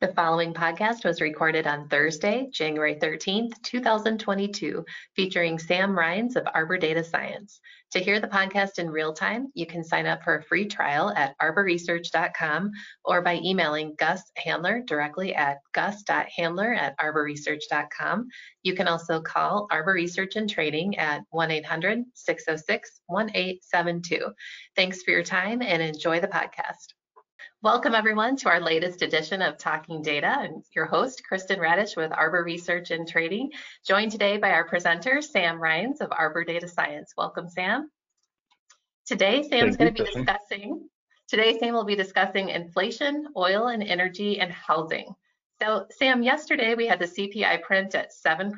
The following podcast was recorded on Thursday, January 13th, 2022, featuring Sam Rines of Arbor Data Science. To hear the podcast in real time, you can sign up for a free trial at arborresearch.com or by emailing Gus Handler directly at gus.handler at arborresearch.com. You can also call Arbor Research and Trading at 1 800 606 1872. Thanks for your time and enjoy the podcast. Welcome everyone to our latest edition of Talking Data. I'm your host, Kristen Radish with Arbor Research and Trading, joined today by our presenter, Sam Rines of Arbor Data Science. Welcome, Sam. Today, Sam's going to be discussing, today Sam will be discussing inflation, oil and energy, and housing. So Sam, yesterday we had the CPI print at 7%.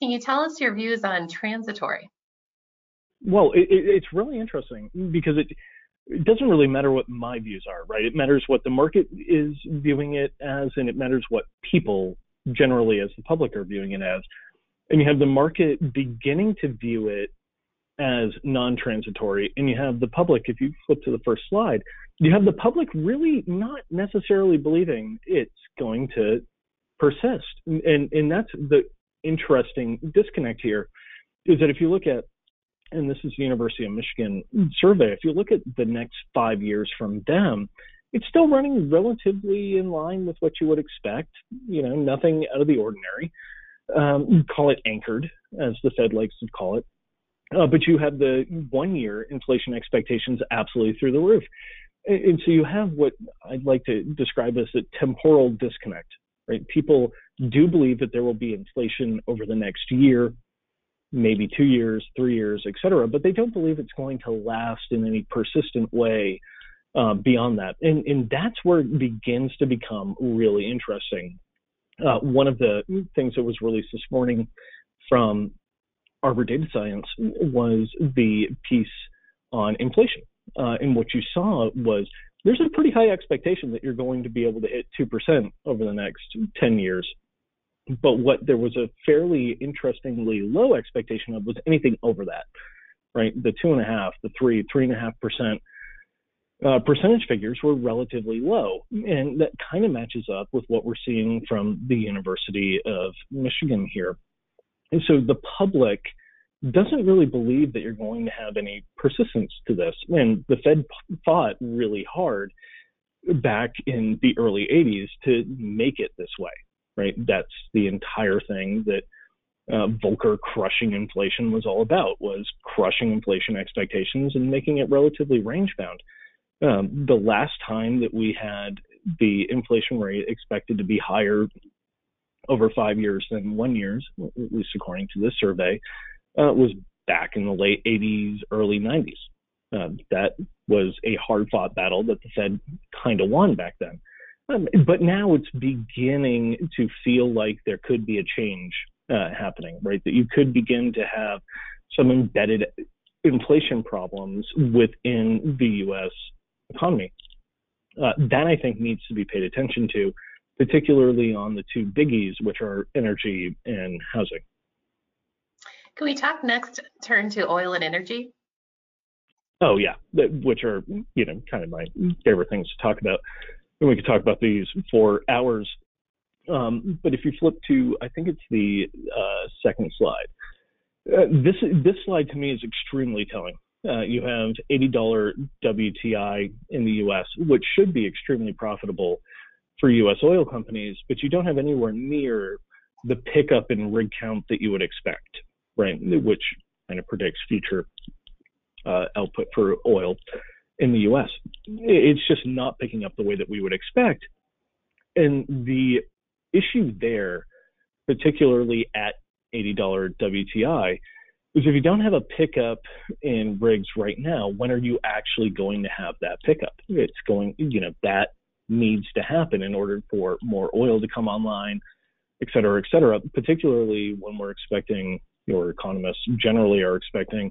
Can you tell us your views on transitory? Well, it, it, it's really interesting because it it doesn't really matter what my views are, right? It matters what the market is viewing it as, and it matters what people generally, as the public, are viewing it as. And you have the market beginning to view it as non transitory, and you have the public, if you flip to the first slide, you have the public really not necessarily believing it's going to persist. And, and that's the interesting disconnect here is that if you look at and this is the University of Michigan survey, if you look at the next five years from them, it's still running relatively in line with what you would expect. You know, nothing out of the ordinary. Um, call it anchored, as the Fed likes to call it. Uh, but you have the one year inflation expectations absolutely through the roof. And, and so you have what I'd like to describe as a temporal disconnect, right? People do believe that there will be inflation over the next year, maybe two years, three years, et cetera, but they don't believe it's going to last in any persistent way uh, beyond that. And, and that's where it begins to become really interesting. Uh, one of the things that was released this morning from Arbor Data Science was the piece on inflation. Uh, and what you saw was there's a pretty high expectation that you're going to be able to hit 2% over the next 10 years but what there was a fairly interestingly low expectation of was anything over that, right? The two and a half, the three, three and a half percent uh, percentage figures were relatively low, and that kind of matches up with what we're seeing from the University of Michigan here. And so the public doesn't really believe that you're going to have any persistence to this, and the Fed fought really hard back in the early 80s to make it this way right? That's the entire thing that uh, Volcker crushing inflation was all about was crushing inflation expectations and making it relatively range bound. Um, the last time that we had the inflation rate expected to be higher over five years than one years, at least according to this survey, uh, was back in the late 80s, early 90s. Uh, that was a hard fought battle that the Fed kind of won back then. Um, but now it's beginning to feel like there could be a change uh, happening, right? That you could begin to have some embedded inflation problems within the U.S. economy. Uh, that I think needs to be paid attention to, particularly on the two biggies, which are energy and housing. Can we talk next, turn to oil and energy? Oh yeah, which are you know kind of my favorite things to talk about and we could talk about these for hours. Um, but if you flip to, I think it's the uh, second slide. Uh, this this slide to me is extremely telling. Uh, you have $80 WTI in the U.S., which should be extremely profitable for U.S. oil companies, but you don't have anywhere near the pickup in rig count that you would expect, right? Which kind of predicts future uh, output for oil in the US. It's just not picking up the way that we would expect. And the issue there, particularly at $80 WTI, is if you don't have a pickup in rigs right now, when are you actually going to have that pickup? It's going, you know, that needs to happen in order for more oil to come online, et cetera, et cetera, particularly when we're expecting, your economists generally are expecting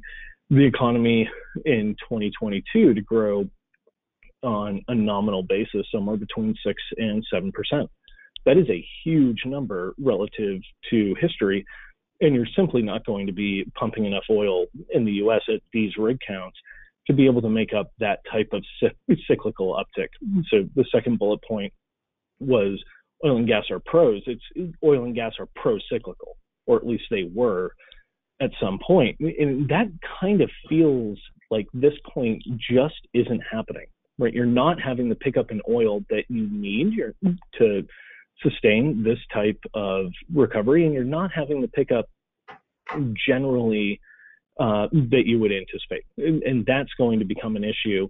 the economy in 2022 to grow on a nominal basis somewhere between 6 and 7%. That is a huge number relative to history. And you're simply not going to be pumping enough oil in the US at these rig counts to be able to make up that type of cyclical uptick. Mm-hmm. So the second bullet point was oil and gas are pros. It's oil and gas are pro cyclical, or at least they were at some point. And that kind of feels like this point just isn't happening, right? You're not having the pickup in oil that you need to sustain this type of recovery, and you're not having the pickup generally uh, that you would anticipate. And, and that's going to become an issue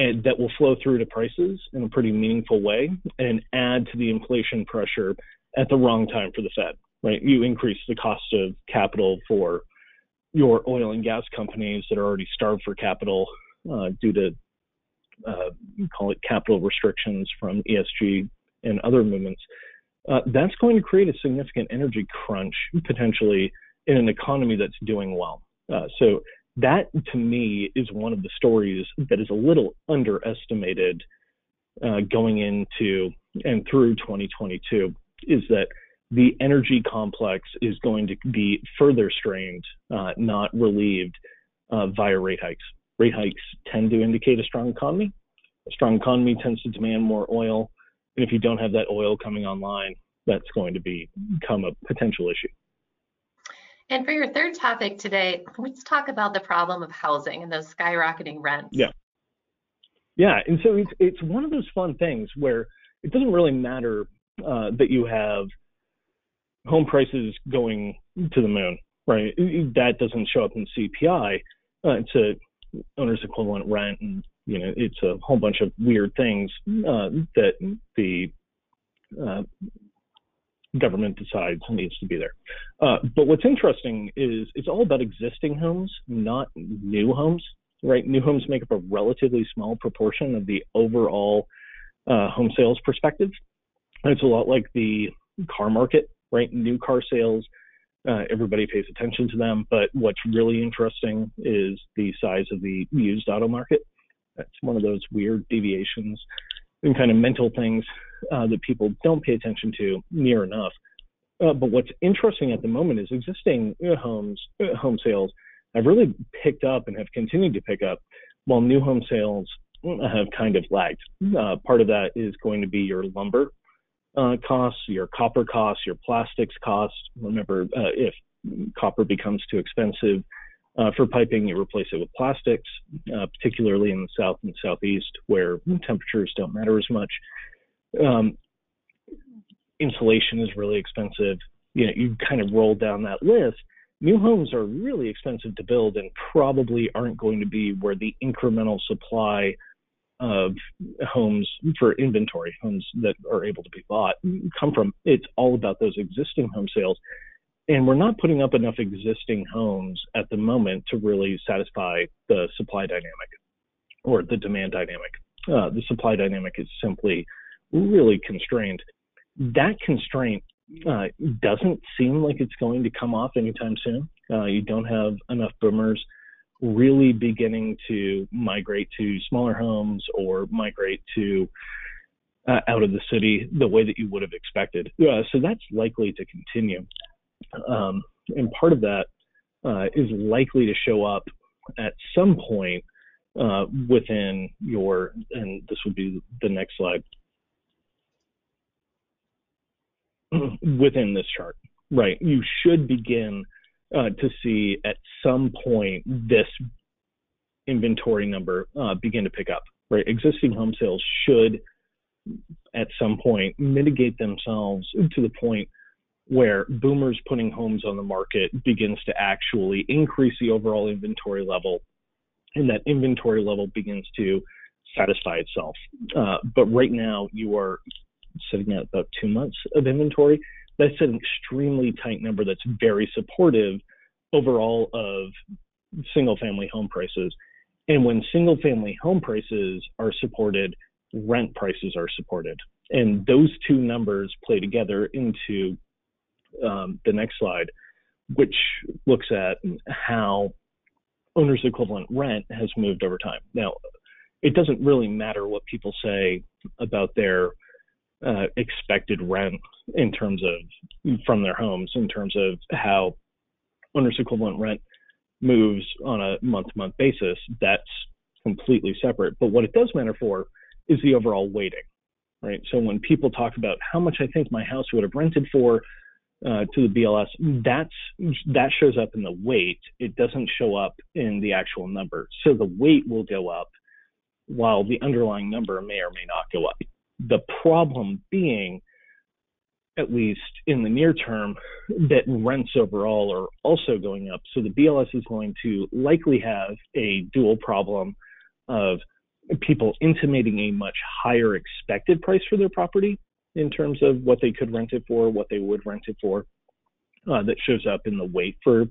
and that will flow through to prices in a pretty meaningful way and add to the inflation pressure at the wrong time for the Fed, right? You increase the cost of capital for your oil and gas companies that are already starved for capital uh, due to uh, call it capital restrictions from ESG and other movements. Uh, that's going to create a significant energy crunch potentially in an economy that's doing well. Uh, so that to me is one of the stories that is a little underestimated uh, going into and through 2022 is that the energy complex is going to be further strained, uh, not relieved uh, via rate hikes. Rate hikes tend to indicate a strong economy. A strong economy tends to demand more oil. And if you don't have that oil coming online, that's going to be, become a potential issue. And for your third topic today, let's talk about the problem of housing and those skyrocketing rents. Yeah. Yeah. And so it's, it's one of those fun things where it doesn't really matter uh, that you have home prices going to the moon, right? That doesn't show up in CPI. Uh, it's a owner's equivalent rent, and you know it's a whole bunch of weird things uh, that the uh, government decides needs to be there. Uh, but what's interesting is it's all about existing homes, not new homes, right? New homes make up a relatively small proportion of the overall uh, home sales perspective. It's a lot like the car market, right? New car sales, uh, everybody pays attention to them. But what's really interesting is the size of the used auto market. That's one of those weird deviations and kind of mental things uh, that people don't pay attention to near enough. Uh, but what's interesting at the moment is existing uh, homes, uh, home sales have really picked up and have continued to pick up, while new home sales have kind of lagged. Uh, part of that is going to be your lumber uh, costs, your copper costs, your plastics costs. Remember, if copper becomes too expensive, uh, for piping, you replace it with plastics, uh, particularly in the south and southeast where temperatures don't matter as much. Um, insulation is really expensive. You know, you kind of roll down that list. New homes are really expensive to build and probably aren't going to be where the incremental supply of homes for inventory, homes that are able to be bought, come from. It's all about those existing home sales and we're not putting up enough existing homes at the moment to really satisfy the supply dynamic or the demand dynamic. Uh, the supply dynamic is simply really constrained. That constraint uh, doesn't seem like it's going to come off anytime soon. Uh, you don't have enough boomers really beginning to migrate to smaller homes or migrate to uh, out of the city the way that you would have expected. Uh, so that's likely to continue. Um, and part of that uh, is likely to show up at some point uh, within your, and this would be the next slide, within this chart, right? You should begin uh, to see at some point this inventory number uh, begin to pick up, right? Existing home sales should at some point mitigate themselves to the point where boomers putting homes on the market begins to actually increase the overall inventory level, and that inventory level begins to satisfy itself. Uh, but right now, you are sitting at about two months of inventory. That's an extremely tight number that's very supportive overall of single family home prices. And when single family home prices are supported, rent prices are supported. And those two numbers play together into um, the next slide, which looks at how owner's equivalent rent has moved over time. Now, it doesn't really matter what people say about their uh, expected rent in terms of from their homes, in terms of how owner's equivalent rent moves on a month to month basis. That's completely separate. But what it does matter for is the overall weighting, right? So when people talk about how much I think my house would have rented for uh, to the BLS, that's that shows up in the weight. It doesn't show up in the actual number. So the weight will go up while the underlying number may or may not go up. The problem being, at least in the near term, that rents overall are also going up. So the BLS is going to likely have a dual problem of people intimating a much higher expected price for their property in terms of what they could rent it for, what they would rent it for, uh, that shows up in the weight for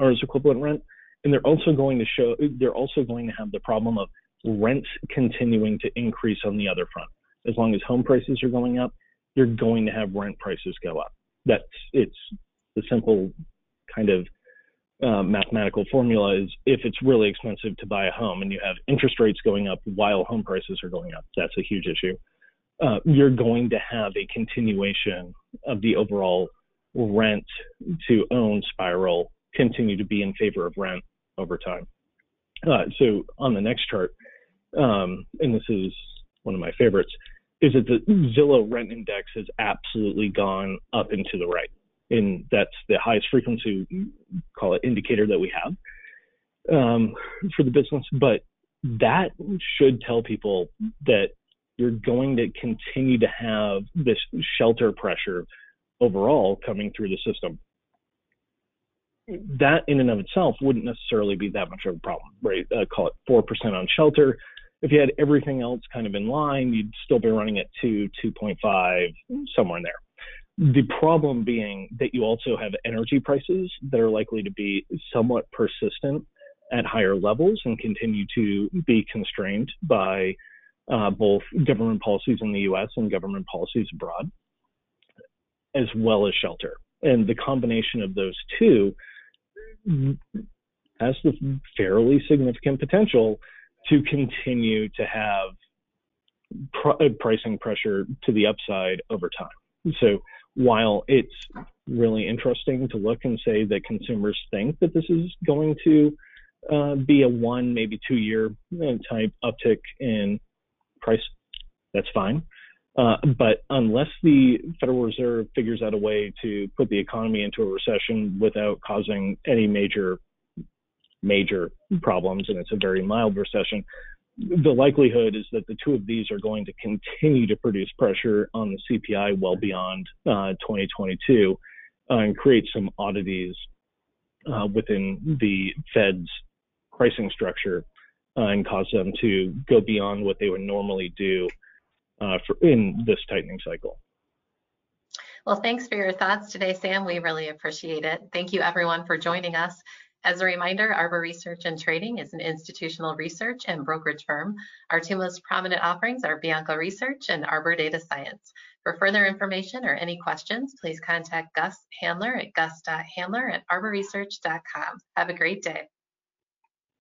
owner's equivalent rent. And they're also going to show, they're also going to have the problem of rents continuing to increase on the other front. As long as home prices are going up, you're going to have rent prices go up. That's, it's the simple kind of uh, mathematical formula is if it's really expensive to buy a home and you have interest rates going up while home prices are going up, that's a huge issue. Uh, you're going to have a continuation of the overall rent to own spiral continue to be in favor of rent over time. Uh, so on the next chart, um, and this is one of my favorites, is that the Zillow rent index has absolutely gone up and to the right. And that's the highest frequency call it indicator that we have um, for the business. But that should tell people that you're going to continue to have this shelter pressure overall coming through the system. That in and of itself wouldn't necessarily be that much of a problem right? Uh, call it 4% on shelter if you had everything else kind of in line you'd still be running at 2 2.5 somewhere in there the problem being that you also have energy prices that are likely to be somewhat persistent at higher levels and continue to be constrained by uh, both government policies in the US and government policies abroad, as well as shelter. And the combination of those two has the fairly significant potential to continue to have pr- pricing pressure to the upside over time. So while it's really interesting to look and say that consumers think that this is going to uh, be a one, maybe two year uh, type uptick in price, that's fine. Uh, but unless the Federal Reserve figures out a way to put the economy into a recession without causing any major, major problems, and it's a very mild recession, the likelihood is that the two of these are going to continue to produce pressure on the CPI well beyond uh, 2022 uh, and create some oddities uh, within the Fed's pricing structure uh, and cause them to go beyond what they would normally do uh, for, in this tightening cycle. Well, thanks for your thoughts today, Sam. We really appreciate it. Thank you, everyone, for joining us. As a reminder, Arbor Research and Trading is an institutional research and brokerage firm. Our two most prominent offerings are Bianco Research and Arbor Data Science. For further information or any questions, please contact Gus Handler at gus.handler at arborresearch.com. Have a great day.